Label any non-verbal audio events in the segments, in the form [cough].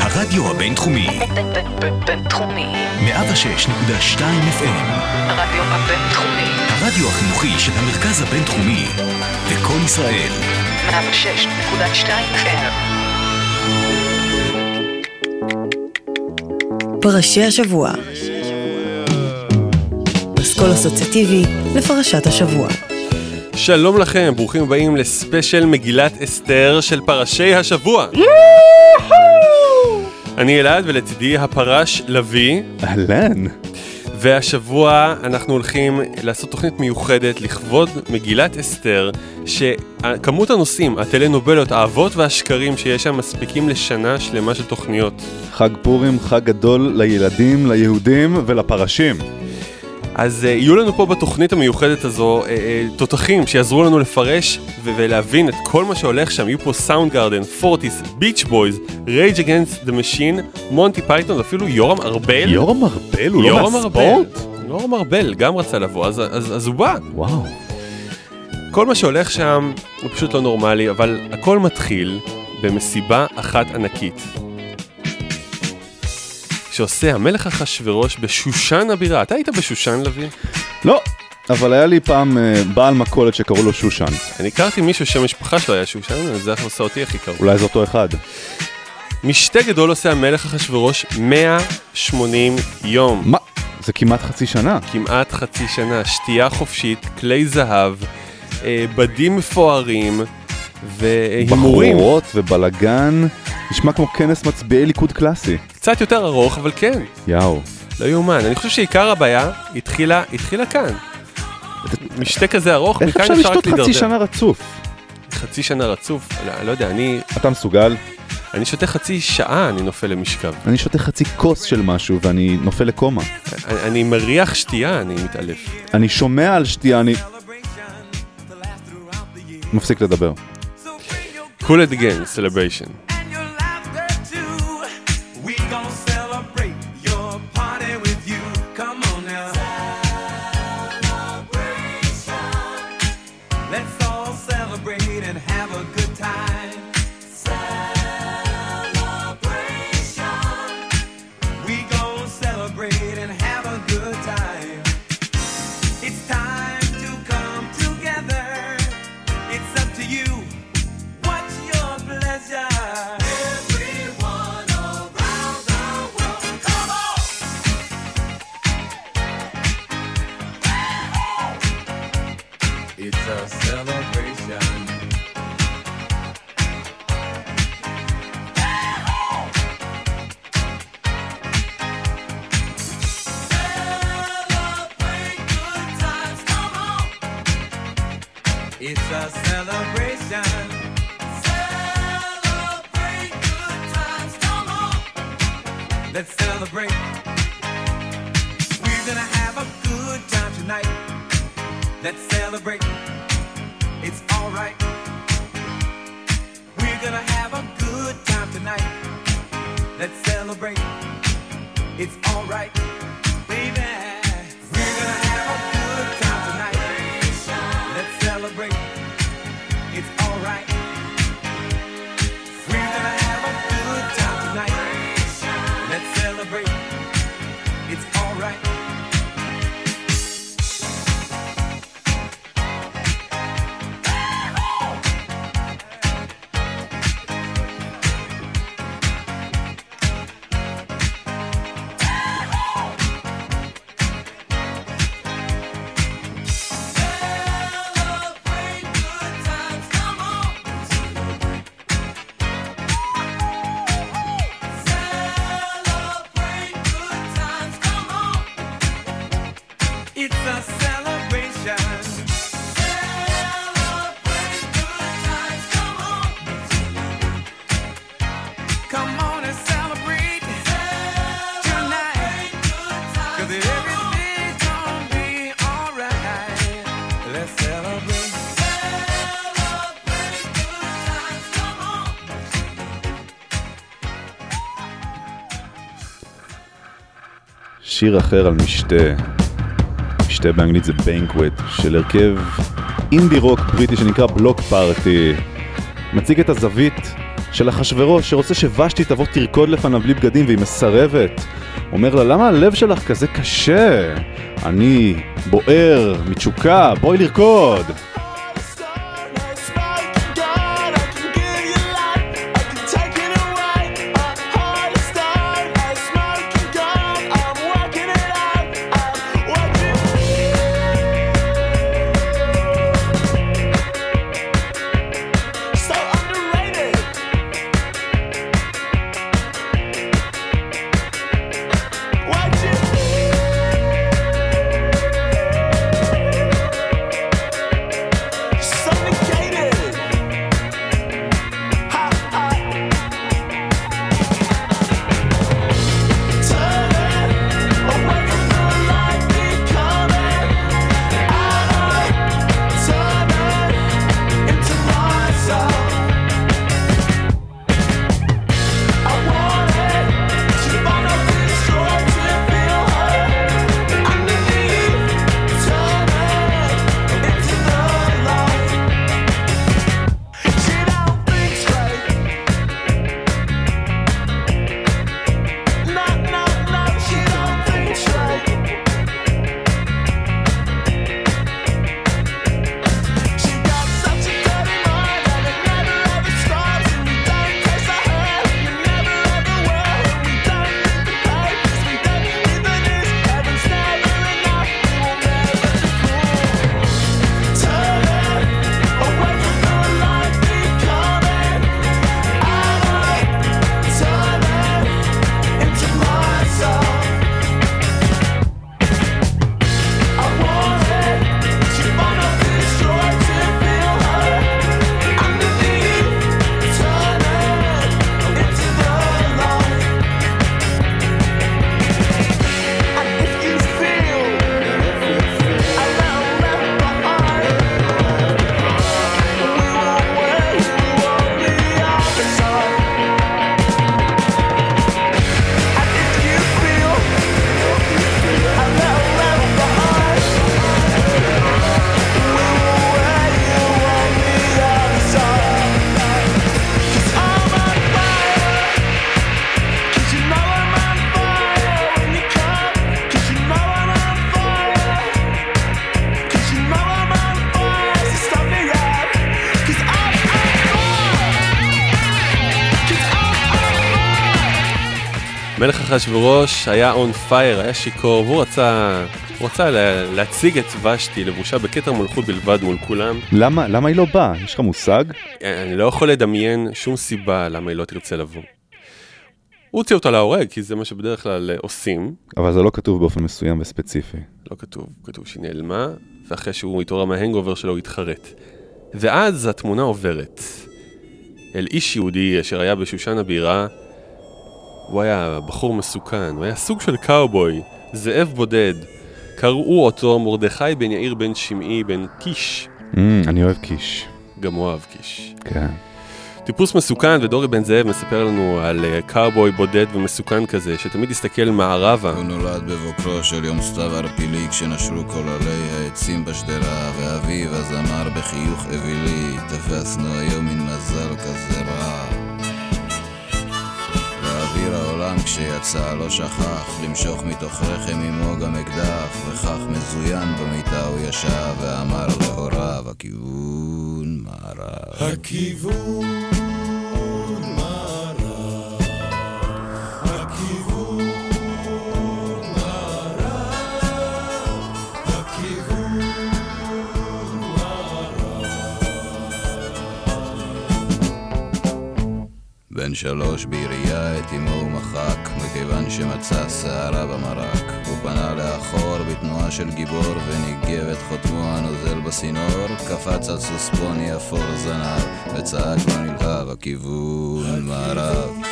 הרדיו הבינתחומי, בינתחומי. 106.2 FM, הרדיו הבינתחומי. הרדיו החינוכי של המרכז הבינתחומי, לקום ישראל, 106.2 FM. פרשי השבוע. פסקול אסוציאטיבי לפרשת השבוע. שלום לכם, ברוכים הבאים לספיישל מגילת אסתר של פרשי השבוע. אני אלעד ולצידי הפרש לביא, אהלן. והשבוע אנחנו הולכים לעשות תוכנית מיוחדת לכבוד מגילת אסתר, שכמות הנושאים, הטלנובלות, האהבות והשקרים שיש שם מספיקים לשנה שלמה של תוכניות. חג פורים, חג גדול לילדים, ליהודים ולפרשים. אז uh, יהיו לנו פה בתוכנית המיוחדת הזו uh, uh, תותחים שיעזרו לנו לפרש ו- ולהבין את כל מה שהולך שם. יהיו פה סאונד גארדן, פורטיס, ביץ' בויז, Rage Against the Machine, מונטי פייתון ואפילו יורם ארבל. יורם ארבל הוא לא יורם מהספורט? ארבל. יורם ארבל גם רצה לבוא, אז, אז, אז הוא בא. וואו. כל מה שהולך שם הוא פשוט לא נורמלי, אבל הכל מתחיל במסיבה אחת ענקית. שעושה המלך אחשורוש בשושן הבירה. אתה היית בשושן הבירה? לא, אבל היה לי פעם אה, בעל מכולת שקראו לו שושן. אני הכרתי מישהו שהמשפחה שלו היה שושן, אז זה עושה אותי הכי קרוב. אולי זה אותו אחד. משתה גדול עושה המלך אחשורוש 180 יום. מה? זה כמעט חצי שנה. כמעט חצי שנה, שתייה חופשית, כלי זהב, אה, בדים מפוארים והימורים. בחורות ובלאגן. נשמע כמו כנס מצביעי ליכוד קלאסי. קצת יותר ארוך, אבל כן, יאו. לא יאומן. אני חושב שעיקר הבעיה התחילה, התחילה כאן. משתה כזה ארוך, איך מכאן אפשר אפשר רק לשתות חצי להידרדר. שנה רצוף? חצי שנה רצוף? לא, לא יודע, אני, אתה מסוגל? אני שותה חצי שעה, אני נופל למשכב. אני שותה חצי כוס של משהו ואני נופל לקומה. אני, אני מריח שתייה, אני מתעלף. אני שומע על שתייה, אני... מפסיק לדבר. cool it again, celebration. שיר אחר על משתה. משתה באנגלית זה בנקווט, של הרכב אינדי רוק בריטי שנקרא בלוק פארטי. מציג את הזווית של אחשוורוש שרוצה שוושתי תבוא תרקוד לפניו בלי בגדים והיא מסרבת. אומר לה, למה הלב שלך כזה קשה? אני בוער, מתשוקה, בואי לרקוד. מלך אחשוורוש היה און פייר, היה שיכור, והוא רצה, הוא רצה לה, להציג את ושתי לבושה בכתר מלכות בלבד מול כולם. למה, למה היא לא באה? יש לך מושג? אני לא יכול לדמיין שום סיבה למה היא לא תרצה לבוא. הוא הוציא אותה להורג, כי זה מה שבדרך כלל אה, עושים. אבל זה לא כתוב באופן מסוים וספציפי. לא כתוב, כתוב שהיא נעלמה, ואחרי שהוא התעורר מההנגובר שלו הוא התחרט. ואז התמונה עוברת אל איש יהודי אשר היה בשושן הבירה. הוא היה בחור מסוכן, הוא היה סוג של קאובוי, זאב בודד. קראו אותו מרדכי בן יאיר בן שמעי בן קיש. Mm, אני אוהב קיש. גם הוא אהב קיש. כן. טיפוס מסוכן, ודורי בן זאב מספר לנו על אה, קאובוי בודד ומסוכן כזה, שתמיד הסתכל מערבה. הוא נולד בבוקרו של יום סתיו ערפילי כשנשרו כל עלי העצים בשדרה ואביו אז אמר בחיוך אווילי תפסנו היום מין מזל כזה רע העולם כשיצא לא שכח למשוך מתוך רחם עמו גם אקדח וכך מזוין במיטה הוא ישב ואמר להוריו הכיוון מערב. בן שלוש בעירייה את אמו מכיוון שמצא שערה במרק. הוא פנה לאחור בתנועה של גיבור, וניגב את חותמו הנוזל בסינור, קפץ על סוספוני אפור זנב, וצעק לו נלהב, הכיוון מערב.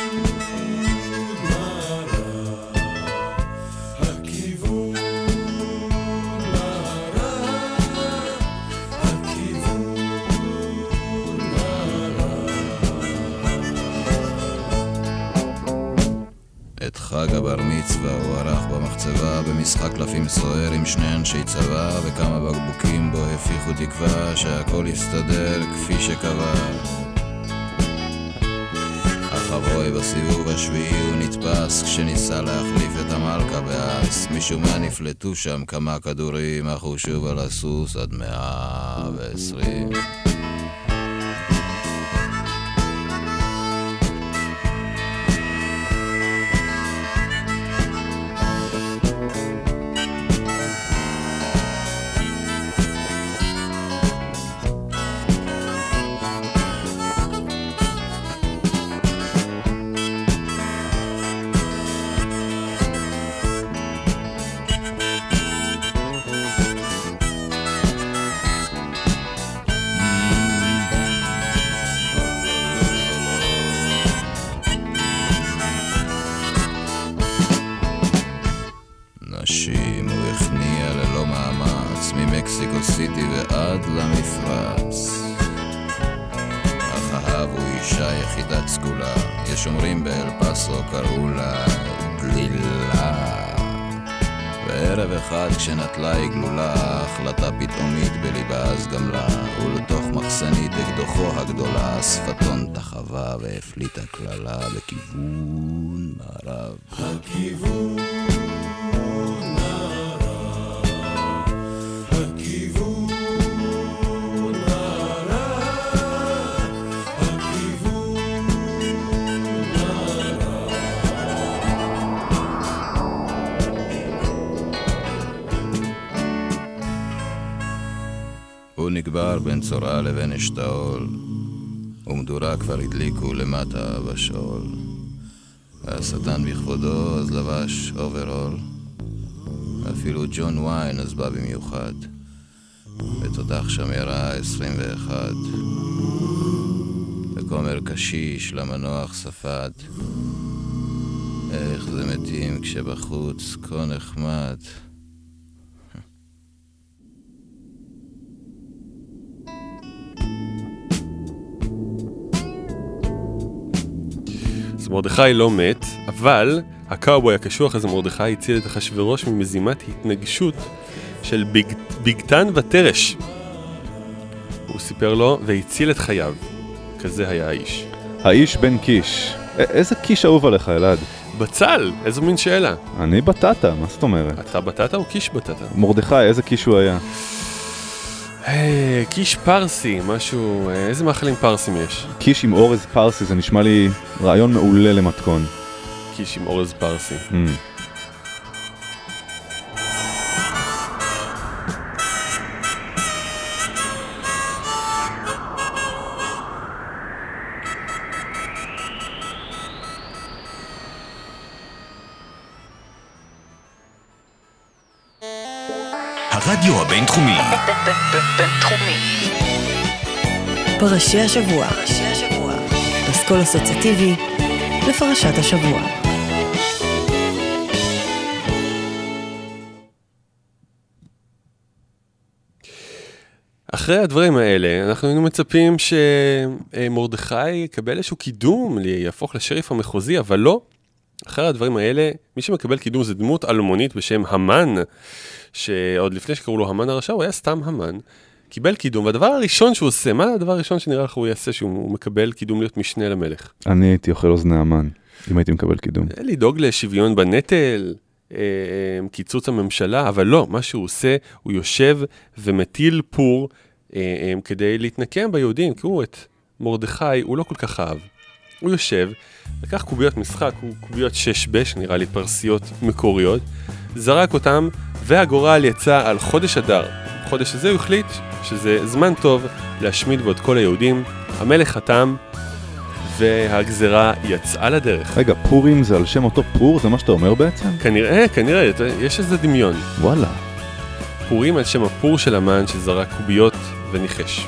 מצווה הוא ערך במחצבה במשחק קלפים סוער עם שני אנשי צבא וכמה בקבוקים בו הפיחו תקווה שהכל יסתדר כפי שקבע. אבוי בסיבוב השביעי הוא נתפס כשניסה להחליף את המלכה באס משום מה נפלטו שם כמה כדורים אך הוא שוב על הסוס עד מאה ועשרים שפתון תחבה והפליטה קללה בכיוון מערב. הוא נקבר בין צרעה לבין אשתאול, ומדורה כבר הדליקו למטה בשאול. והשטן בכבודו אז לבש אוברול, ואפילו ג'ון ויין אז בא במיוחד, ותותח שם ירה 21. וכומר קשיש למנוח ספד, איך זה מתים כשבחוץ כה נחמד. מרדכי לא מת, אבל הקאובוי הקשוח הזה מרדכי הציל את אחשוורוש ממזימת התנגשות של ביג, ביגתן ותרש. הוא סיפר לו והציל את חייו. כזה היה האיש. האיש בן קיש. א- איזה קיש אהוב עליך, אלעד? בצל! איזו מין שאלה. אני בטטה, מה זאת אומרת? אתה בטטה או קיש בטטה? מרדכי, איזה קיש הוא היה? אה, קיש פרסי, משהו... אה, איזה מאכלים פרסים יש? קיש עם אורז פרסי, זה נשמע לי רעיון מעולה למתכון. קיש עם אורז פרסי. Mm. הרדיו הבינתחומי, בינתחומי. פרשי השבוע. פסקול אסוציאטיבי לפרשת השבוע. אחרי הדברים האלה, אנחנו היינו מצפים שמרדכי יקבל איזשהו קידום, יהפוך לשריף המחוזי, אבל לא. אחרי הדברים האלה, מי שמקבל קידום זה דמות אלמונית בשם המן, שעוד לפני שקראו לו המן הרשע, הוא היה סתם המן. קיבל קידום, והדבר הראשון שהוא עושה, מה הדבר הראשון שנראה לך הוא יעשה שהוא מקבל קידום להיות משנה למלך? אני הייתי אוכל אוזני המן, אם הייתי מקבל קידום. לדאוג לשוויון בנטל, אה, אה, קיצוץ הממשלה, אבל לא, מה שהוא עושה, הוא יושב ומטיל פור אה, אה, כדי להתנקם ביהודים, כי הוא את מרדכי, הוא לא כל כך אהב. הוא יושב, לקח קוביות משחק, הוא קוביות שש בש, נראה לי פרסיות מקוריות, זרק אותם, והגורל יצא על חודש אדר. בחודש הזה הוא החליט שזה זמן טוב להשמיד בו את כל היהודים. המלך חתם, והגזרה יצאה לדרך. רגע, פורים זה על שם אותו פור? זה מה שאתה אומר בעצם? כנראה, כנראה, יש איזה דמיון. וואלה. פורים על שם הפור של המן שזרק קוביות וניחש.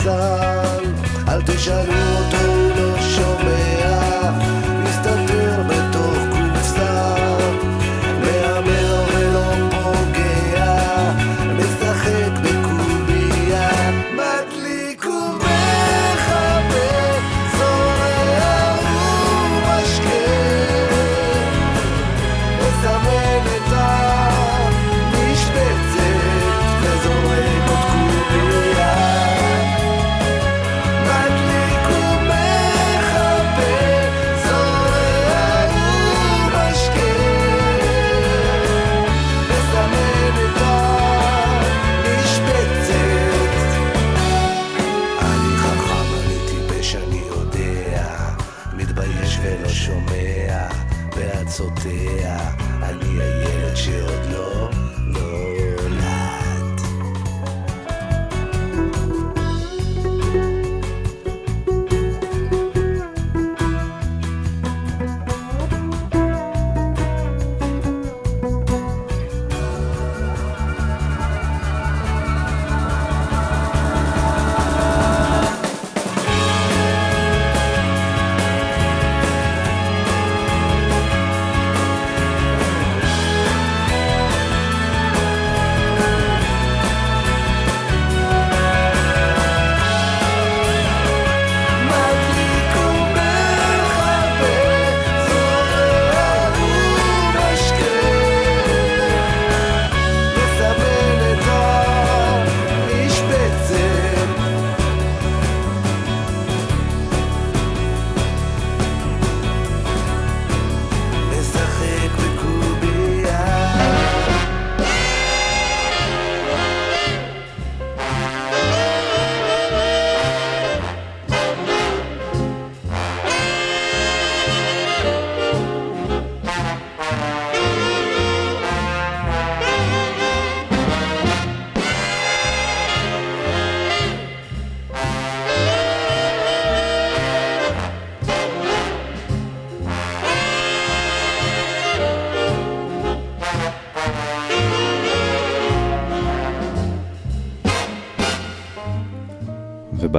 מזל. אל תשאלו אותו,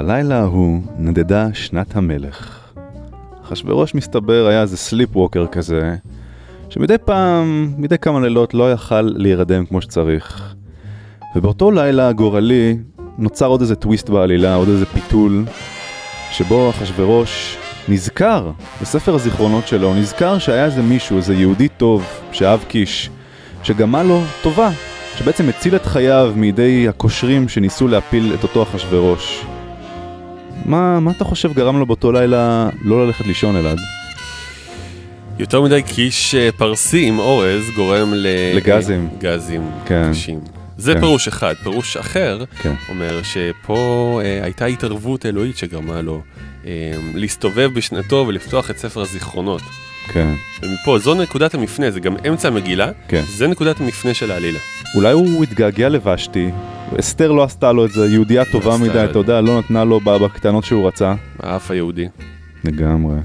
ובלילה ההוא נדדה שנת המלך. אחשוורוש מסתבר היה איזה סליפ ווקר כזה, שמדי פעם, מדי כמה לילות לא יכל להירדם כמו שצריך. ובאותו לילה גורלי נוצר עוד איזה טוויסט בעלילה, עוד איזה פיתול, שבו אחשוורוש נזכר, בספר הזיכרונות שלו, נזכר שהיה איזה מישהו, איזה יהודי טוב, שאהב קיש, שגמה לו טובה, שבעצם הציל את חייו מידי הקושרים שניסו להפיל את אותו אחשוורוש. מה, מה אתה חושב גרם לו באותו לילה לא ללכת לישון אלעד? יותר מדי קיש אה, פרסי עם אורז גורם ל... לגזים. גזים כן. קשים. זה כן. פירוש אחד. פירוש אחר כן. אומר שפה אה, הייתה התערבות אלוהית שגרמה לו אה, להסתובב בשנתו ולפתוח את ספר הזיכרונות. כן. ומפה, זו נקודת המפנה, זה גם אמצע המגילה, כן. זה נקודת המפנה של העלילה. אולי הוא התגעגע לוושתי, אסתר לא עשתה לו את זה, יהודייה טובה עשתה מדי, את אתה יודע, לא נתנה לו בקטנות שהוא רצה. האף היהודי. לגמרי.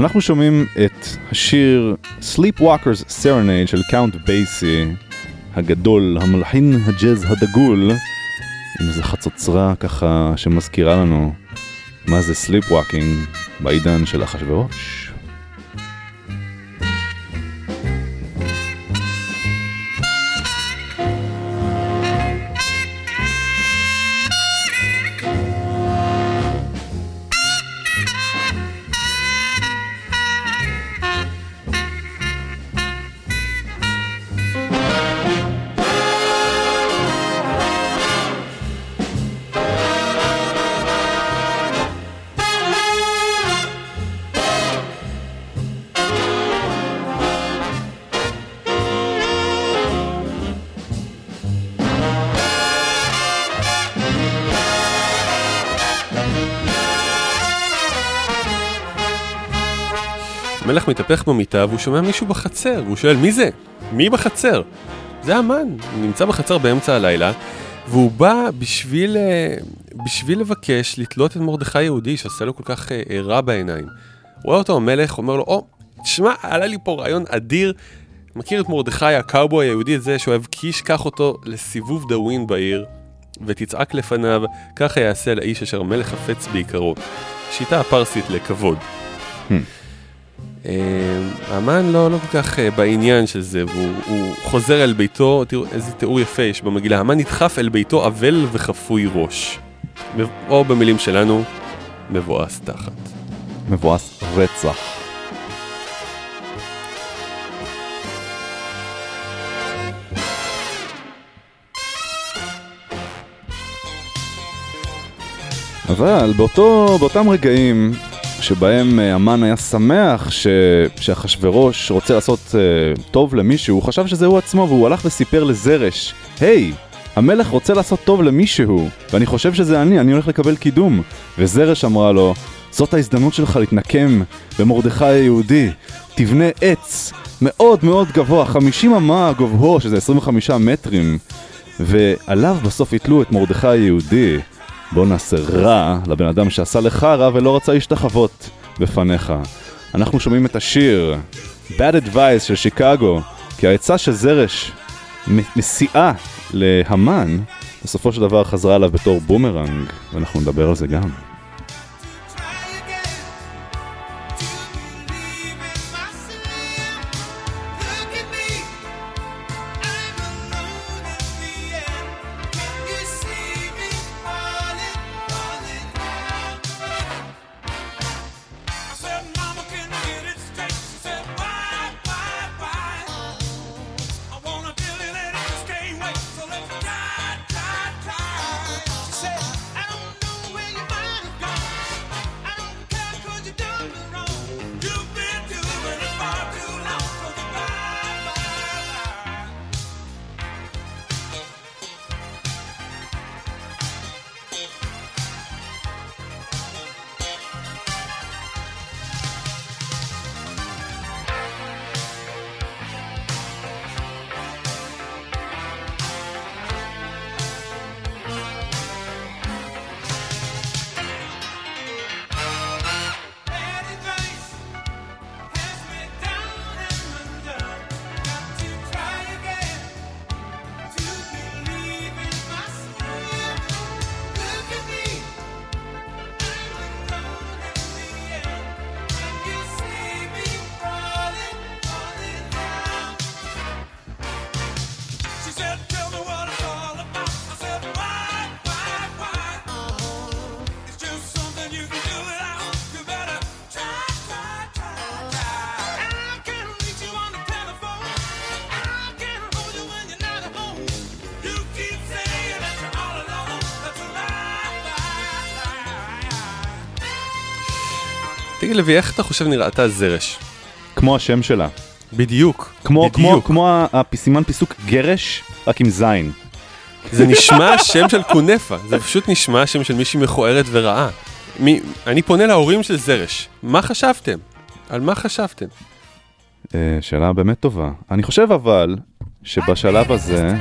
אנחנו שומעים את השיר Sleepwalkers Serenade של קאונט בייסי הגדול, המלחין הג'אז הדגול, עם איזה חצוצרה ככה שמזכירה לנו מה זה Sleepwalking בעידן של אחשוורוש. מתהפך במיטה והוא שומע מישהו בחצר, והוא שואל מי זה? מי בחצר? זה המן, הוא נמצא בחצר באמצע הלילה, והוא בא בשביל, אה, בשביל לבקש לתלות את מרדכי יהודי שעושה לו כל כך אה, אה, רע בעיניים. רואה אותו המלך, אומר לו, או, תשמע, עלה לי פה רעיון אדיר, מכיר את מרדכי הקאובוי היהודי הזה שאוהב קיש, קח אותו לסיבוב דאווין בעיר, ותצעק לפניו, ככה יעשה לאיש אשר המלך חפץ בעיקרו. שיטה הפרסית לכבוד. אה, המן לא, לא כל כך אה, בעניין של זה, והוא הוא חוזר אל ביתו, תראו איזה תיאור יפה יש במגילה, המן נדחף אל ביתו אבל וחפוי ראש. או במילים שלנו, מבואס תחת. מבואס רצח. אבל באותו, באותם רגעים שבהם אה, המן היה שמח ש... שאחשוורוש רוצה לעשות uh, טוב למישהו, הוא חשב שזה הוא עצמו והוא הלך וסיפר לזרש, היי, המלך רוצה לעשות טוב למישהו, ואני חושב שזה אני, אני הולך לקבל קידום. וזרש אמרה לו, זאת ההזדמנות שלך להתנקם במרדכי היהודי, תבנה עץ מאוד מאוד גבוה, 50 אמה גובהו, שזה 25 מטרים, ועליו בסוף יתלו את מרדכי היהודי. בוא נעשה רע לבן אדם שעשה לך רע ולא רצה להשתחוות בפניך. אנחנו שומעים את השיר Bad Advice של שיקגו, כי העצה שזרש משיאה להמן, בסופו של דבר חזרה אליו בתור בומרנג, ואנחנו נדבר על זה גם. תגיד לוי, איך אתה חושב נראתה זרש? כמו השם שלה. בדיוק. כמו, כמו, בדיוק. כמו ה- הסימן פיסוק גרש, רק עם זין. זה נשמע שם של קונפה, זה פשוט נשמע שם של מישהי מכוערת ורעה. מי, אני פונה להורים של זרש, מה חשבתם? על מה חשבתם? אה, שאלה באמת טובה. אני חושב אבל שבשלב הזה,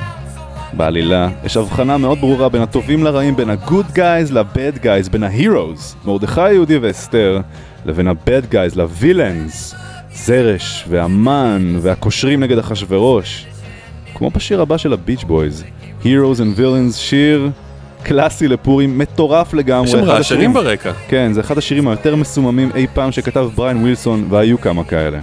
בעלילה, יש הבחנה מאוד ברורה בין הטובים לרעים, בין ה-good guys ל-bad guys, בין ה-heroes, מרדכי היהודי ואסתר, לבין ה-bad guys, ל-villains, זרש והמן והקושרים נגד אחשורוש. כמו בשיר הבא של הביץ' בויז, Heroes and Villains, שיר קלאסי לפורים, מטורף לגמרי. יש שם רעשנים ברקע. כן, זה אחד השירים היותר מסוממים אי פעם שכתב בריין ווילסון, והיו כמה כאלה.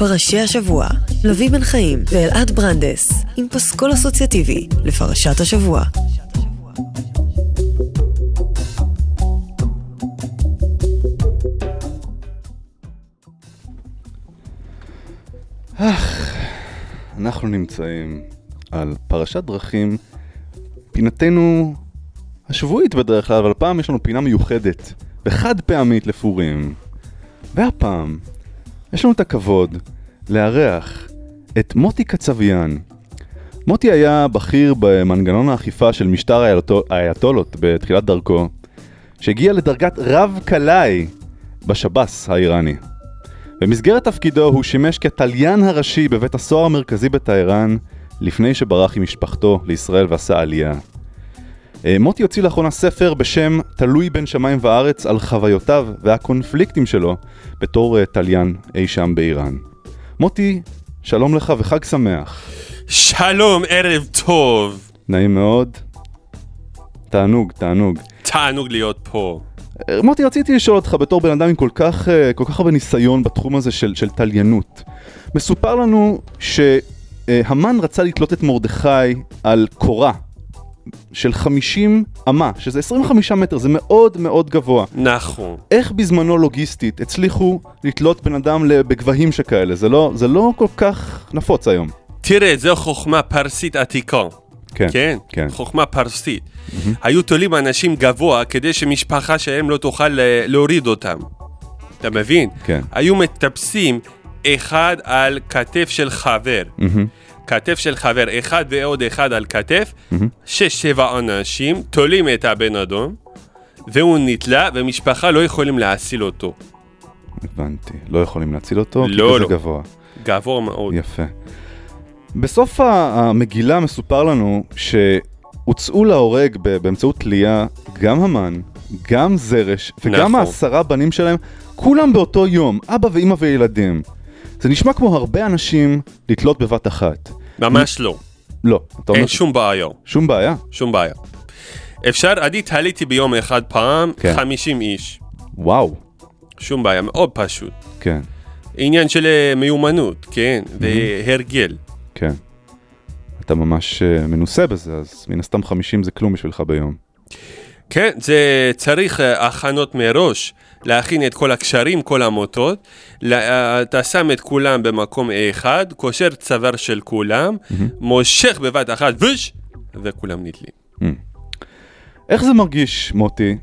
פרשי השבוע, לוי בן חיים ואלעד ברנדס, עם פסקול אסוציאטיבי לפרשת השבוע. אנחנו נמצאים על פרשת דרכים, פינתנו השבועית בדרך כלל, אבל הפעם יש לנו פינה מיוחדת וחד פעמית לפורים. והפעם יש לנו את הכבוד לארח את מוטי קצביאן. מוטי היה בכיר במנגנון האכיפה של משטר האייתו- האייתולות בתחילת דרכו, שהגיע לדרגת רב קלעי בשב"ס האיראני. במסגרת תפקידו הוא שימש כתליין הראשי בבית הסוהר המרכזי בטהרן, לפני שברח עם משפחתו לישראל ועשה עלייה. אה, מוטי הוציא לאחרונה ספר בשם תלוי בין שמיים וארץ על חוויותיו והקונפליקטים שלו בתור אה, תליין אי שם באיראן. מוטי, שלום לך וחג שמח. שלום, ערב טוב. נעים מאוד. תענוג, תענוג. תענוג להיות פה. אה, מוטי, רציתי לשאול אותך בתור בן אדם עם כל כך, אה, כל כך הרבה ניסיון בתחום הזה של, של תליינות. מסופר לנו שהמן רצה לתלות את מרדכי על קורה של 50 אמה, שזה 25 מטר, זה מאוד מאוד גבוה. נכון. איך בזמנו לוגיסטית הצליחו לתלות בן אדם בגבהים שכאלה? זה לא, זה לא כל כך נפוץ היום. תראה, זו חוכמה פרסית עתיקה. כן, כן, כן. חוכמה פרסית. היו תולים אנשים גבוה כדי שמשפחה שלהם לא תוכל אה, להוריד אותם. אתה מבין? כן. היו מטפסים אחד על כתף של חבר. כתף של חבר, אחד ועוד אחד על כתף, שש שבע אנשים, תולים את הבן אדום, והוא נתלה, ומשפחה לא יכולים להציל אותו. הבנתי. לא יכולים להציל אותו, כי לא, כזה לא. גבוה. געבור מאוד. יפה. בסוף המגילה מסופר לנו שהוצאו להורג באמצעות תלייה גם המן, גם זרש וגם נכון. העשרה בנים שלהם, כולם באותו יום, אבא ואימא וילדים. זה נשמע כמו הרבה אנשים לתלות בבת אחת. ממש לא. לא. אין שום בעיה. שום בעיה. שום בעיה. אפשר, אני תליתי ביום אחד פעם כן. 50 איש. וואו. שום בעיה, מאוד פשוט. כן, עניין של אה, מיומנות, כן, והרגל. כן. אתה ממש אה, מנוסה בזה, אז מן הסתם 50 זה כלום בשבילך ביום. כן, זה צריך אה, הכנות מראש, להכין את כל הקשרים, כל המוטות, לה- אה, אתה שם את כולם במקום אחד, קושר צוואר של כולם, מושך בבת אחת, וש, וכולם נתלים. איך זה מרגיש, מוטי,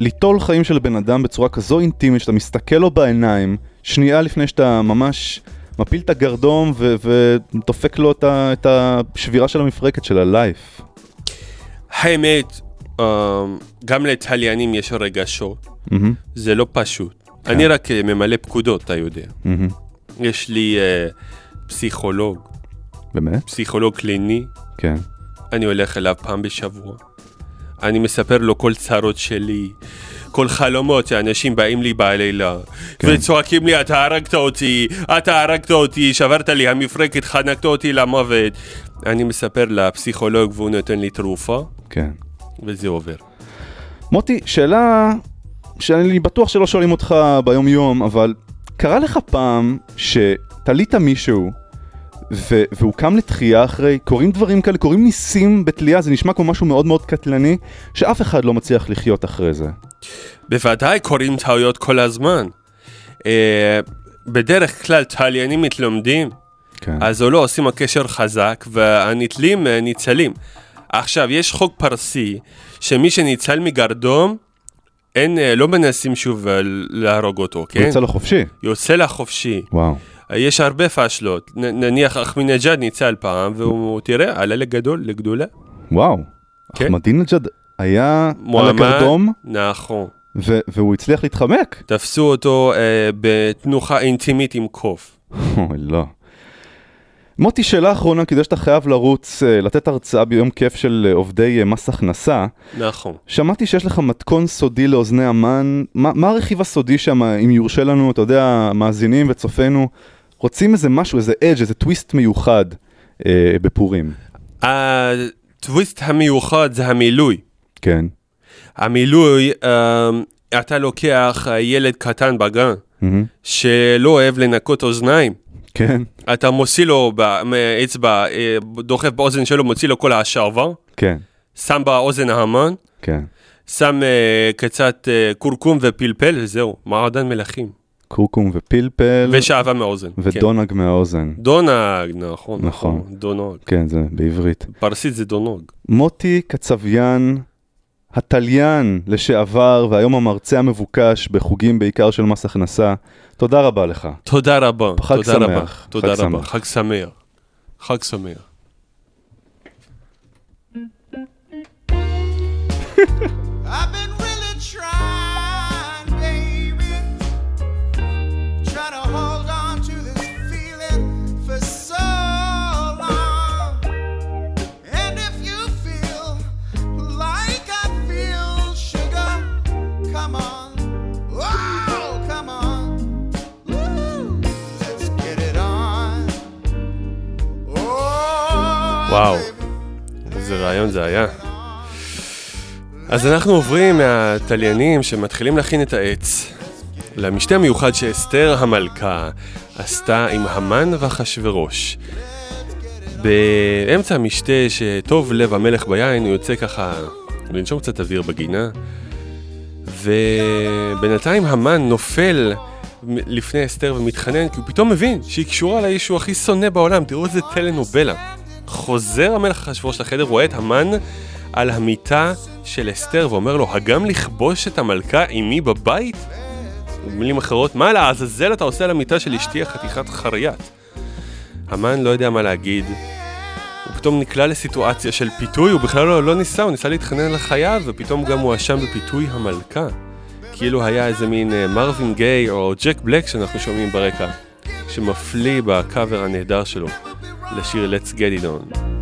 ליטול חיים של בן אדם בצורה כזו אינטימית, שאתה מסתכל לו בעיניים, שנייה לפני שאתה ממש מפיל את הגרדום ו- ודופק לו את ה- את השבירה של המפרקת של הלייף. האמת, אה, גם לתליינים יש רגשות, מהמם, זה לא פשוט. כן. אני רק אה, ממלא פקודות, אתה יודע. מהמם. יש לי אה, פסיכולוג, באמת? פסיכולוג קליני, כן. אני הולך אליו פעם בשבוע. אני מספר לו כל צרות שלי, כל חלומות שאנשים באים לי בלילה, כן. וצועקים לי, אתה הרגת אותי, אתה הרגת אותי, שברת לי המפרקת, חנקת אותי למוות. אני מספר לפסיכולוג והוא נותן לי תרופה, כן. וזה עובר. מוטי, שאלה שאני בטוח שלא שואלים אותך ביום יום, אבל קרה לך פעם שתלית מישהו ו- והוא קם לתחייה אחרי, קורים דברים כאלה, קורים ניסים בתלייה, זה נשמע כמו משהו מאוד מאוד קטלני, שאף אחד לא מצליח לחיות אחרי זה. בוודאי קורים טעויות כל הזמן. אה, בדרך כלל תליינים מתלומדים, כן. אז לא עושים הקשר חזק והנתלים אה, ניצלים. עכשיו, יש חוק פרסי שמי שניצל מגרדום, אין, אה, לא מנסים שוב אה, להרוג אותו, הוא כן? יוצא לחופשי. יוצא לחופשי. וואו. אה, יש הרבה פאשלות. נניח אחמדינג'אד ניצל פעם, והוא, תראה, עלה לגדול, לגדולה. וואו. כן. אחמדינג'אד היה על מועמד- הגרדום, נכון. ו- והוא הצליח להתחמק. תפסו אותו אה, בתנוחה אינטימית עם קוף. אוי, לא. מוטי, שאלה אחרונה, כדי שאתה חייב לרוץ, אה, לתת הרצאה ביום כיף של אה, עובדי אה, מס הכנסה. נכון. שמעתי שיש לך מתכון סודי לאוזני המן, מה, מה הרכיב הסודי שם, אם יורשה לנו, אתה יודע, מאזינים וצופינו, רוצים איזה משהו, איזה אדג', איזה טוויסט מיוחד אה, בפורים. הטוויסט המיוחד זה המילוי. כן. המילוי, אה, אתה לוקח ילד קטן בגן מהמם. שלא אוהב לנקות אוזניים. כן. אתה מוציא לו באצבע, אה, דוחף באוזן שלו, מוציא לו כל השעבר, כן. שם באוזן ההמן, כן. שם אה, קצת אה, כורכום ופלפל, וזהו, מעדן מלכים. קורקום ופלפל. ושעווה מהאוזן. כן. ודונג מהאוזן. דונג, נכון, נכון. נכון, דונוג. כן, זה בעברית. פרסית זה דונוג. מוטי קצביאן, התליין לשעבר והיום המרצה המבוקש בחוגים בעיקר של מס הכנסה, תודה רבה לך. תודה רבה, חג תודה שמח, רבה, תודה חג רבה, שמח. חג שמח, חג שמח. [laughs] וואו. איזה רעיון זה היה. אז אנחנו עוברים מהתליינים שמתחילים להכין את העץ למשתה המיוחד שאסתר המלכה עשתה עם המן ואחשוורוש. באמצע המשתה שטוב לב המלך ביין, הוא יוצא ככה לנשום קצת אוויר בגינה, ובינתיים המן נופל לפני אסתר ומתחנן, כי הוא פתאום מבין שהיא קשורה לאיש שהוא הכי שונא בעולם, תראו איזה טלנובלה. חוזר המלך אחשוורוש לחדר, רואה את המן על המיטה של אסתר ואומר לו, הגם לכבוש את המלכה עימי בבית? במילים אחרות, מה לעזאזל אתה עושה על המיטה של אשתי החתיכת חריית? המן לא יודע מה להגיד, הוא פתאום נקלע לסיטואציה של פיתוי, הוא בכלל לא, לא ניסה, הוא ניסה להתחנן לחייו, ופתאום גם הואשם בפיתוי המלכה. כאילו היה איזה מין אה, מרווין גיי או ג'ק בלק שאנחנו שומעים ברקע, שמפליא בקאבר הנהדר שלו לשיר Let's Get It On.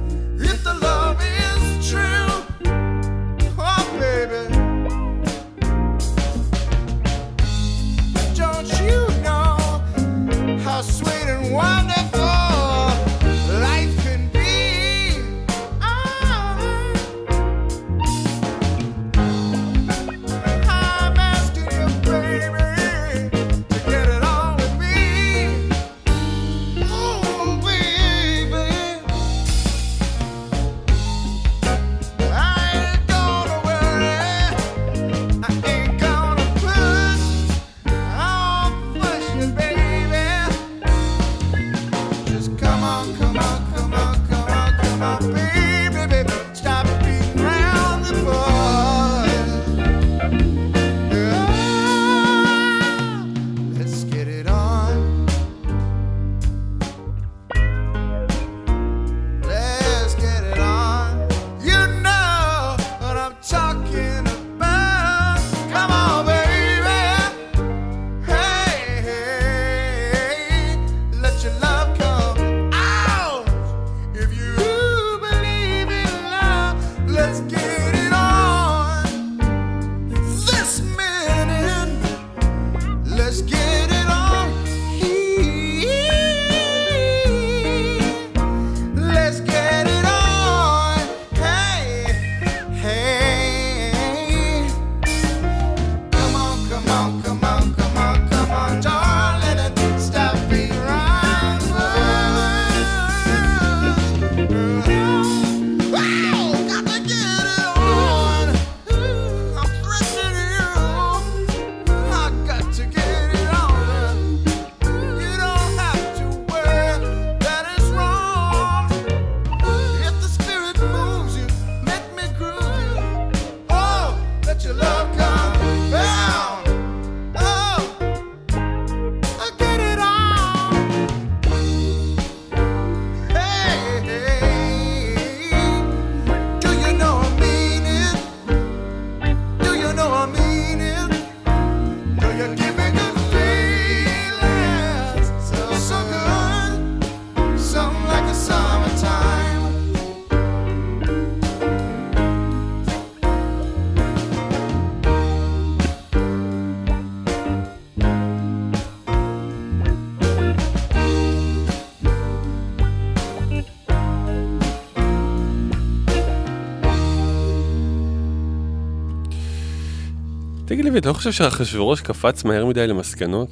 לי, אתה לא חושב שאחשוורוש קפץ מהר מדי למסקנות?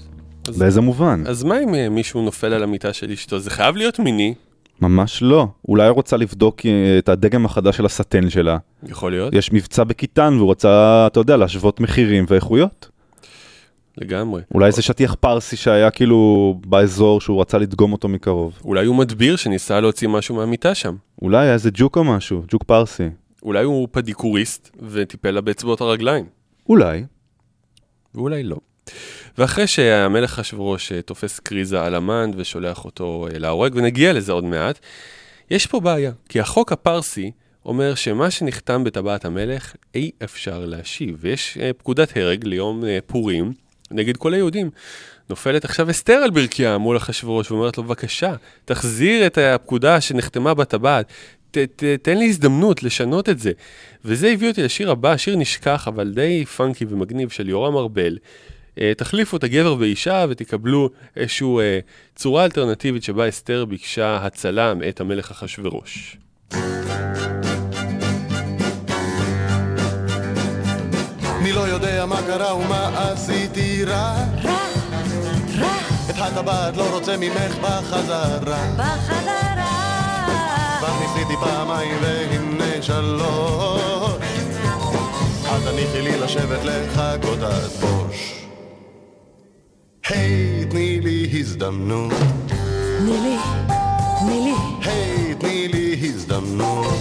אז- באיזה מובן? אז מה אם אה, מישהו נופל על המיטה של אשתו? זה חייב להיות מיני, ממש לא. אולי הוא רוצה לבדוק אה, את הדגם החדש של הסטן שלה. יכול להיות, יש מבצע בקיטן והוא רצה, אתה יודע, להשוות מחירים ואיכויות. לגמרי. אולי זה שטיח פרסי שהיה כאילו באזור שהוא רצה לדגום אותו מקרוב. אולי הוא מדביר שניסה להוציא משהו מהמיטה שם. אולי היה איזה ג'וק או משהו, ג'וק פרסי. אולי הוא פדיקוריסט וטיפל לה באצבעות הרגליים. אולי. ואולי לא. ואחרי שהמלך אחשוורוש אה, תופס קריזה על המן ושולח אותו אה, להורג, ונגיע לזה עוד מעט, יש פה בעיה, כי החוק הפרסי אומר שמה שנחתם בטבעת המלך אי אפשר להשיב, ויש אה, פקודת הרג ליום פורים נגד כל היהודים. נופלת עכשיו אסתר על ברכיה מול אחשוורוש ואומרת לו, בבקשה, תחזיר את הפקודה שנחתמה בטבעת, ת, ת, תן לי הזדמנות לשנות את זה. וזה הביא אותי לשיר הבא, שיר נשכח, אבל די פאנקי ומגניב של יורם ארבל. אה, תחליפו את הגבר באישה ותקבלו איזושהי אה, צורה אלטרנטיבית שבה אסתר ביקשה הצלה מאת המלך אחשורוש. מי לא יודע מה קרה ומה עשיתי רע? רע, רע. את הטבעת לא רוצה ממך בחזרה. בחזרה. כבר ניסיתי פעמיים והנה שלוש. אל תניחי לי לשבת לחכות עד בוש. היי, תני לי הזדמנות. תני לי, תני לי. היי, תני לי הזדמנות.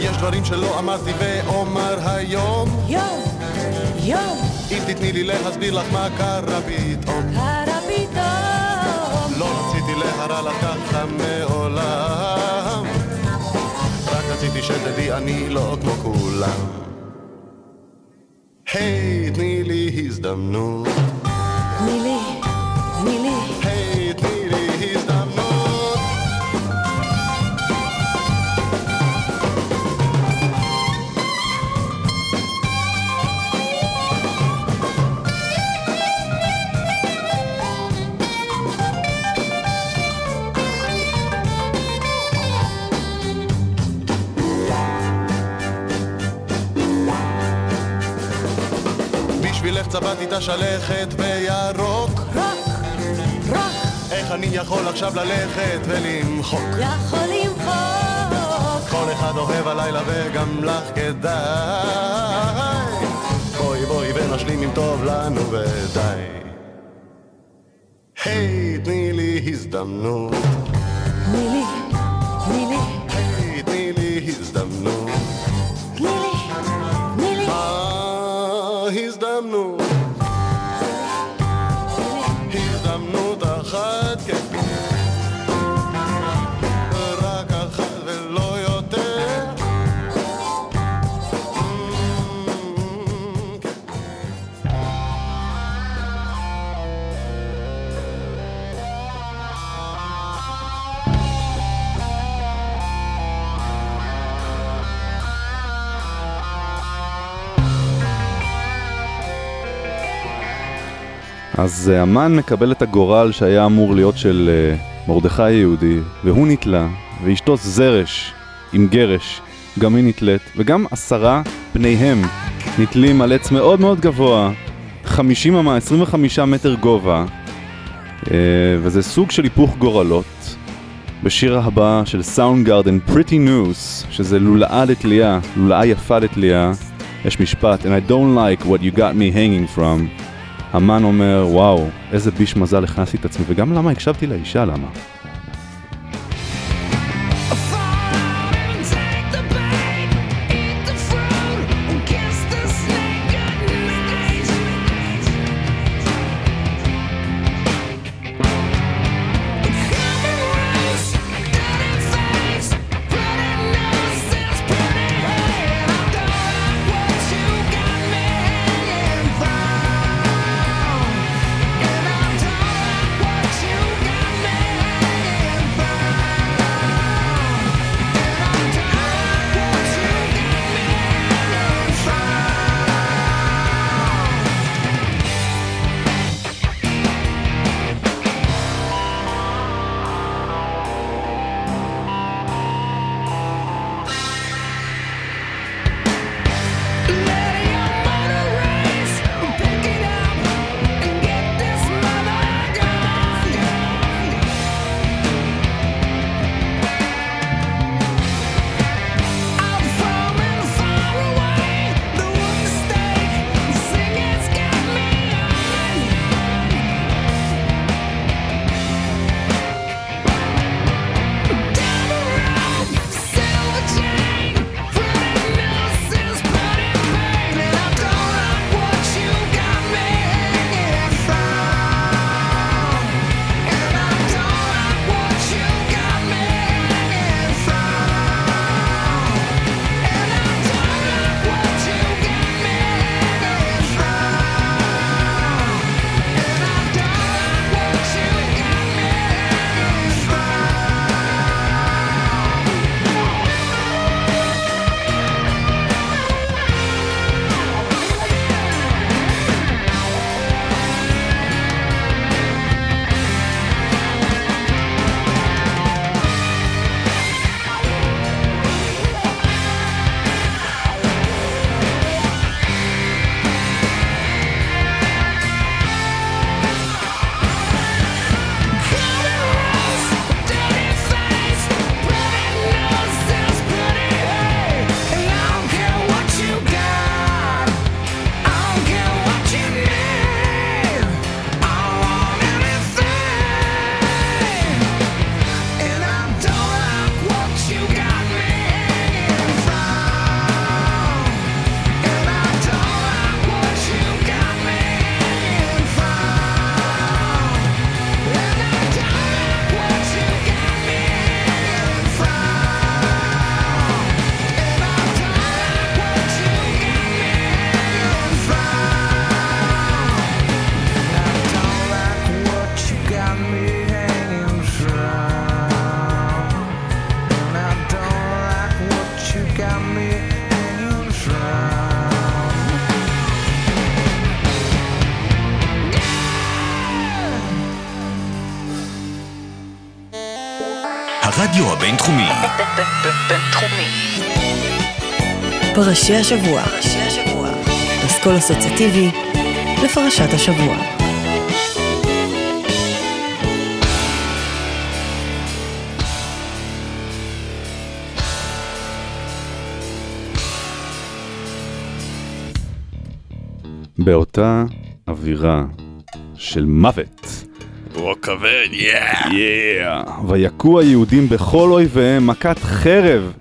יש דברים שלא אמרתי ואומר היום יום, יום, אם תתני לי להסביר לך מה קרה פתאום. קרה פתאום. לא רציתי להרע לך ככה מעולם. רק רציתי שתדעי אני לא כמו כולם. היי, תני לי הזדמנות. תני לי, צבעתי את השלכת בירוק. איך אני יכול עכשיו ללכת ולמחוק? יכול למחוק. כל אחד אוהב הלילה וגם לך כדאי. בואי בואי ונשלים אם טוב לנו ודי. היי, תני לי הזדמנות. תני לי, אז אה, המן מקבל את הגורל שהיה אמור להיות של אה, מרדכי היהודי, והוא נתלה, ואשתו זרש עם גרש, גם היא נתלית, וגם עשרה בניהם נתלים על עץ מאוד מאוד גבוה, 50 אמה, 25 מטר גובה, אה, וזה סוג של היפוך גורלות. בשיר הבא של סאונד גארדן, Pretty News, שזה לולאה לתלייה, לולאה יפה לתלייה, יש משפט, And I don't like what you got me hanging from. המן אומר, וואו, איזה ביש מזל הכנסתי את עצמי, וגם למה הקשבתי לאישה, למה? פרשי השבוע. אסכול אסוציאטיבי לפרשת השבוע. באותה אווירה של מוות. הוא כבד, יאה. Yeah. ויכו היהודים בכל אויביהם מכת חרב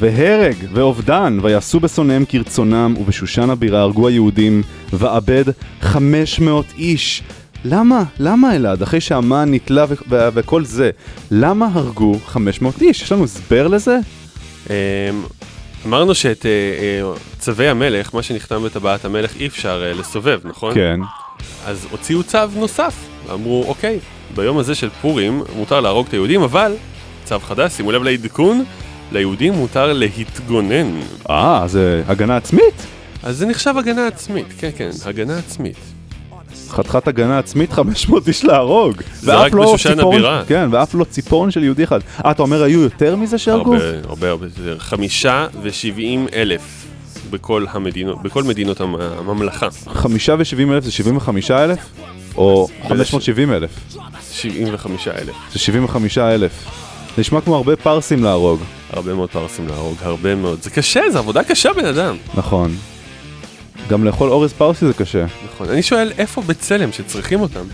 והרג ואובדן, ויעשו בשונאיהם כרצונם, ובשושן הבירה הרגו היהודים, ואבד 500 איש. למה? למה אלעד? אחרי שהמן נתלה ו- ו- וכל זה, למה הרגו 500 איש? יש לנו הסבר לזה? אמ, אמרנו שאת אה, אה, צווי המלך, מה שנחתם בטבעת המלך, אי אפשר אה, לסובב, נכון? כן. אז הוציאו צו נוסף. אמרו, אוקיי, ביום הזה של פורים מותר להרוג את היהודים, אבל צו חדש, שימו לב לעדכון, ליהודים מותר להתגונן. אה, זה הגנה עצמית? אז זה נחשב הגנה עצמית, כן, כן, הגנה עצמית. חתיכת הגנה עצמית 500 איש להרוג. זה רק לא בשושן ציפורן- הבירה. כן, ואף לא ציפורן של יהודי אחד. אה, אתה אומר היו יותר מזה שהרגו? הרבה, הרבה הרבה יותר. חמישה ושבעים אלף בכל המדינות, בכל מדינות המ- הממלכה. חמישה ושבעים אלף זה 75 אלף? או 570 אלף? שבעים וחמישה אלף. זה 75 אלף. נשמע כמו הרבה פרסים להרוג. הרבה מאוד פרסים להרוג, הרבה מאוד. זה קשה, זה עבודה קשה בן אדם. נכון. גם לאכול אורז פרסי זה קשה. נכון. אני שואל, איפה בצלם שצריכים אותם?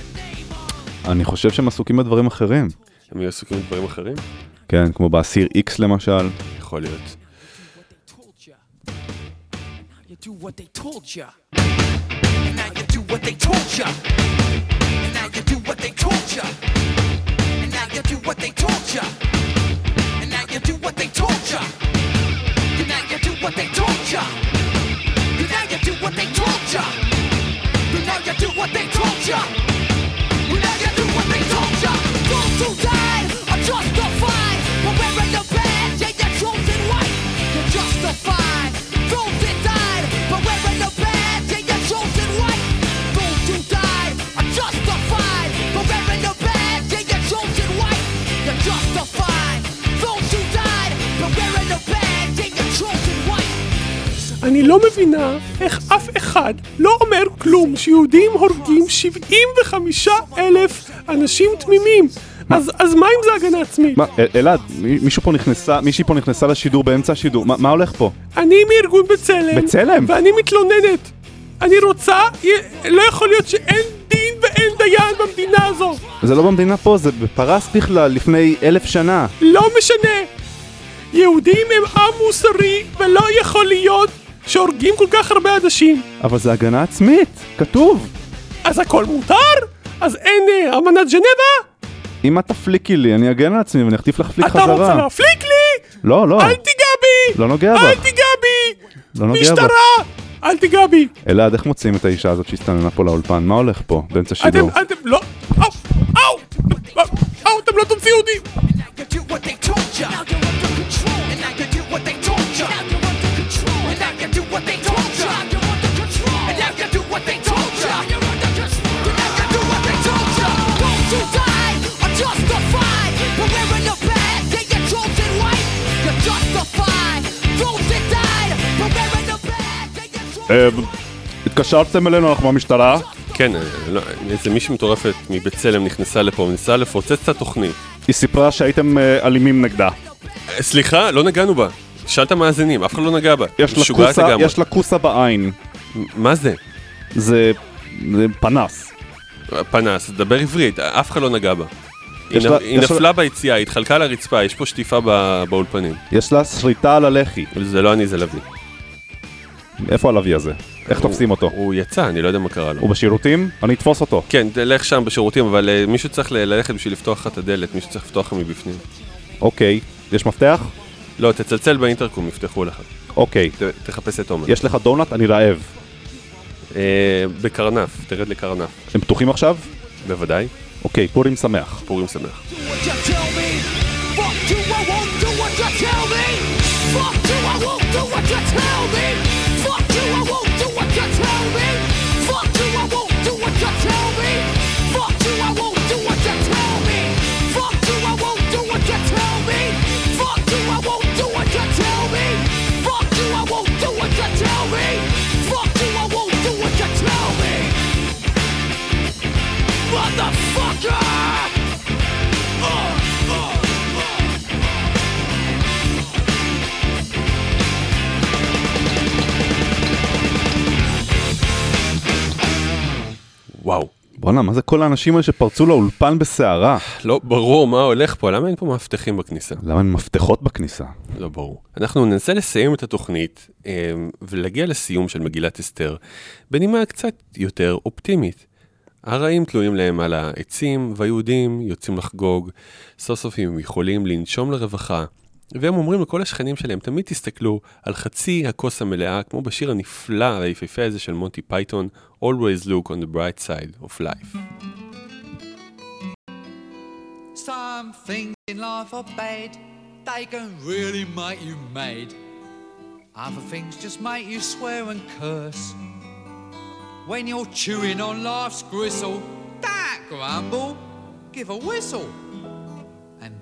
אני חושב שהם עסוקים בדברים אחרים. הם יהיו עסוקים בדברים אחרים? כן, כמו באסיר איקס למשל. יכול להיות. Do what they told ya. And now you do what they told ya. And now you do what they told ya. And now you do what they told ya. You do what they told ya. And now you do what they told ya. And now you do what they told ya. And now you do what they told ya. And now you do what they told ya. Those who died אני לא מבינה איך אף אחד לא אומר כלום שיהודים הורגים 75 אלף אנשים תמימים. אז, אז מה אם זה הגנה עצמית? מה, אל- אלעד, מי- מישהו פה נכנסה, מישהי פה נכנסה לשידור באמצע השידור, מה, מה הולך פה? אני מארגון בצלם. בצלם? ואני מתלוננת. אני רוצה, לא יכול להיות שאין דין ואין דיין במדינה הזו. זה לא במדינה פה, זה בפרס בכלל, לפני אלף שנה. לא משנה. יהודים הם עם מוסרי, ולא יכול להיות שהורגים כל כך הרבה אנשים. אבל זה הגנה עצמית, כתוב. אז הכל מותר? אז אין אה, אמנת ז'נבה? אם את תפליקי לי, אני אגן על עצמי ואני אחטיף לך פליק אתה חזרה. רוצה להפליק לי? לא, לא. אל תיגע בי! לא נוגע אל בך. תיגע בי! לא נוגע בך. משטרה! אל תיגע בי! אלעד, איך מוצאים את האישה הזאת שהסתננה פה לאולפן? מה הולך פה, באמצע שידור? אתם, אתם, לא, אאו, אאו, אאו, אתם לא תוציאו אותי! התקשרתם אלינו, אנחנו מהמשטרה? כן, אה, לא, איזה מישהי מטורפת מבצלם נכנסה לפה, ניסה לפוצץ את התוכנית. היא סיפרה שהייתם אה, אלימים נגדה. אה, סליחה, לא נגענו בה. תשאל את המאזינים, אף אחד לא נגע בה. יש לה משוגעת כוסה- לגמרי. יש לה כוסה בעין. מה זה? זה זה פנס. פנס, דבר עברית, אף אחד לא נגע בה. היא יש נ- לה- היא יש לה- נפלה ביציאה, היא התחלקה לרצפה, יש פה שטיפה ב- באולפנים. יש לה שריטה על הלחי. זה לא אני, זה לביא. איפה הלוי הזה? איך הוא- תופסים אותו? הוא יצא, אני לא יודע מה קרה לו. הוא בשירותים? אני אתפוס אותו. כן, תלך שם בשירותים, אבל אה, מישהו צריך ללכת בשביל לפתוח לך את הדלת, מישהו צריך לפתוח לך מבפנים. אוקיי. יש מפתח? לא, תצלצל באינטרקום, יפתחו לך. אוקיי. ת- תחפש את עומר. יש לך דונלד? אני רעב. אה, בקרנף, תרד לקרנף. הם פתוחים עכשיו? בוודאי. אוקיי, פורים שמח. פורים שמח. Fuck you, I won't do what you tell me. Fuck you, I won't do what you tell me. וואו. בואנה, מה זה כל האנשים האלה שפרצו לאולפן בסערה? לא ברור מה הולך פה, למה אין פה מאבטחים בכניסה? למה אין מפתחות בכניסה? לא ברור. אנחנו ננסה לסיים את התוכנית אה, ולהגיע לסיום של מגילת אסתר, בנימה קצת יותר אופטימית. הרעים תלויים להם על העצים, והיהודים יוצאים לחגוג. סוף סוף הם יכולים לנשום לרווחה. והם אומרים לכל השכנים שלהם, תמיד תסתכלו על חצי הכוס המלאה, כמו בשיר הנפלא והיפהפה הזה של מונטי פייתון, Always look on the bright side of life. Some things in life are bad, they can really make you mad. Other things just make you swear and curse. When you're chewing on life's gristle, don't grumble, give a whistle.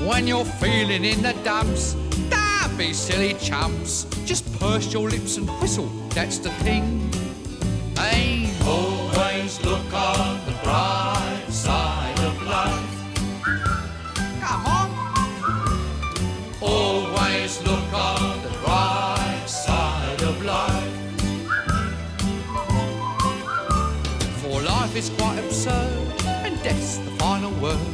When you're feeling in the dumps, don't be silly chumps. Just purse your lips and whistle, that's the thing. Hey, always look on the bright side of life. Come on. Always look on the bright side of life. For life is quite absurd, and death's the final word.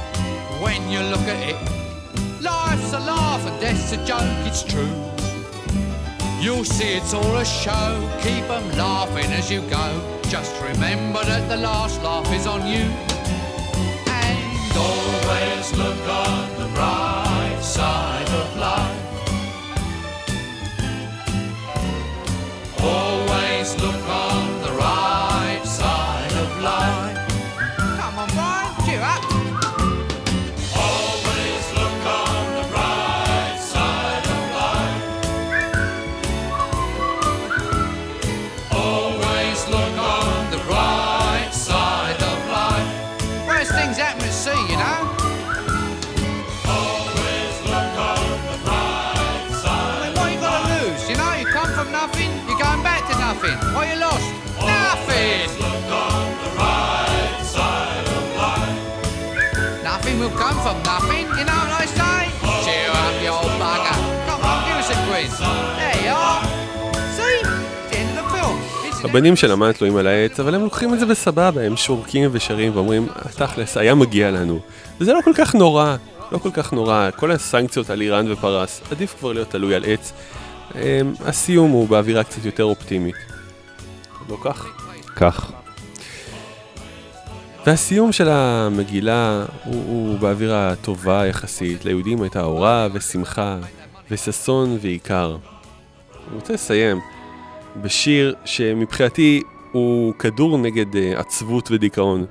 when you look at it. Life's a laugh and death's a joke, it's true. You'll see it's all a show, keep 'em laughing as you go. Just remember that the last laugh is on you. And always look on the bright side of life. Always look הבנים של המן תלויים על העץ, אבל הם לוקחים את זה בסבבה, הם שורקים ושרים ואומרים, תכלס, היה מגיע לנו. וזה לא כל כך נורא, לא כל כך נורא, כל הסנקציות על איראן ופרס, עדיף כבר להיות תלוי על עץ. אמ, הסיום הוא באווירה קצת יותר אופטימית. לא כך? כך. והסיום של המגילה הוא, הוא באווירה טובה יחסית, ליהודים הייתה אורה ושמחה וששון ועיקר. אני רוצה לסיים בשיר שמבחינתי הוא כדור נגד uh, עצבות ודיכאון.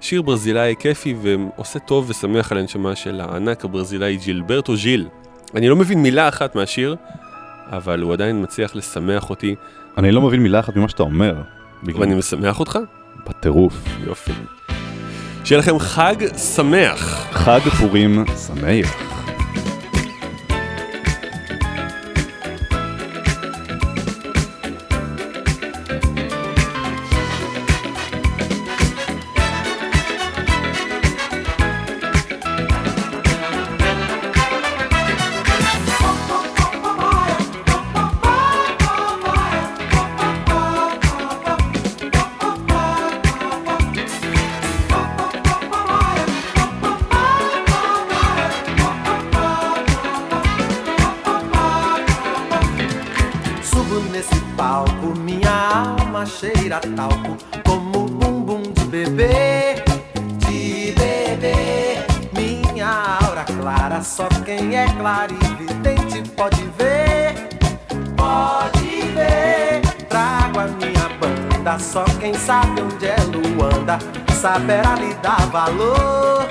שיר ברזילאי כיפי ועושה טוב ושמח על הנשמה של הענק הברזילאי ג'ילברטו ז'יל. אני לא מבין מילה אחת מהשיר, אבל הוא עדיין מצליח לשמח אותי, אני לא מבין מילה אחת ממה שאתה אומר. בגלל- ואני משמח אותך? בטירוף. יופי. שיהיה לכם חג שמח. חג פורים שמח. Clarividente pode ver, pode ver. Trago a minha banda, só quem sabe onde é Luanda saberá lhe dar valor,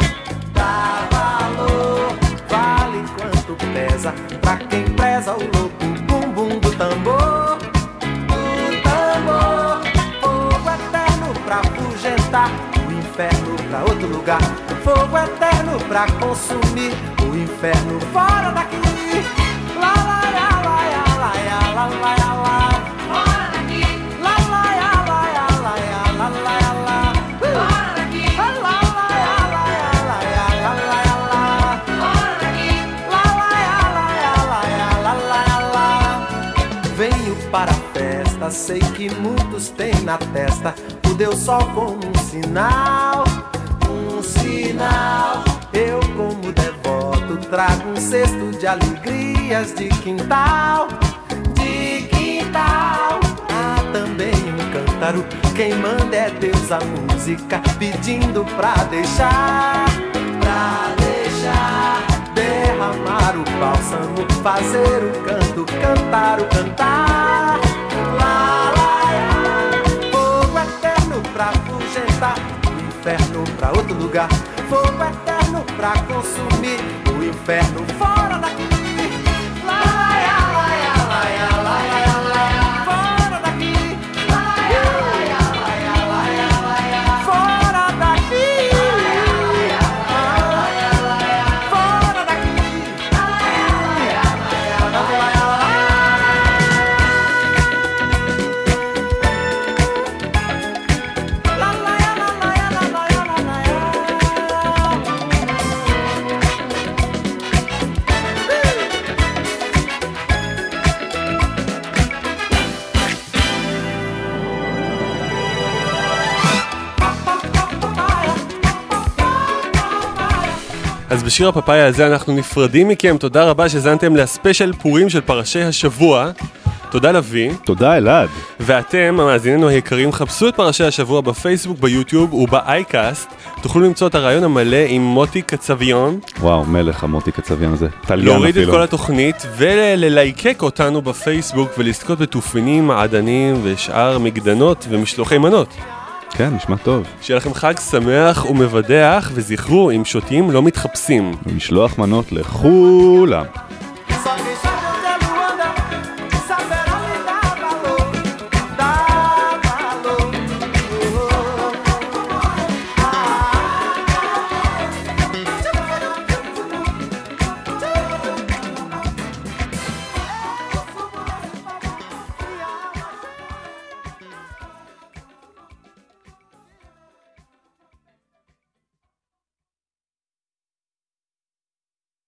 dar valor. Vale quanto pesa pra quem preza o louco bumbum do tambor, do tambor. Fogo eterno pra afugentar o inferno pra outro lugar. Fogo eterno pra consumir inferno fora daqui. Lá, lá, lá, lá, lá, lá, lá, lá, lá. Fora daqui. Lá, lá, lá, lá, lá, lá, lá, lá. Fora daqui. Lá, lá, lá, lá, lá, lá, lá, lá. Fora daqui. Lá, lá, lá, lá, lá. Venho para a festa, sei que muitos têm na testa o Deus Sol como um sinal, um sinal. Trago um cesto de alegrias de quintal, de quintal. Há também um cântaro, quem manda é Deus a música, pedindo pra deixar, pra deixar derramar o bálsamo, fazer o canto, cantar o cantar. Lá, lá, lá. Fogo eterno pra afugentar o inferno pra outro lugar. Fogo eterno pra consumir o inferno fora daqui. אז בשיר הפפאיה הזה אנחנו נפרדים מכם, תודה רבה שהאזנתם לספיישל פורים של פרשי השבוע. תודה לביא. תודה אלעד. ואתם, המאזיננו היקרים, חפשו את פרשי השבוע בפייסבוק, ביוטיוב ובאייקאסט. תוכלו למצוא את הרעיון המלא עם מוטי קצביון. וואו, מלך המוטי קצביון הזה. תליין להוריד את אפילו. כל התוכנית וללייקק אותנו בפייסבוק ולזכות בתופינים, מעדנים ושאר מגדנות ומשלוחי מנות. כן, נשמע טוב. שיהיה לכם חג שמח ומבדח, וזכרו, אם שותים לא מתחפשים. משלוח מנות לכולם.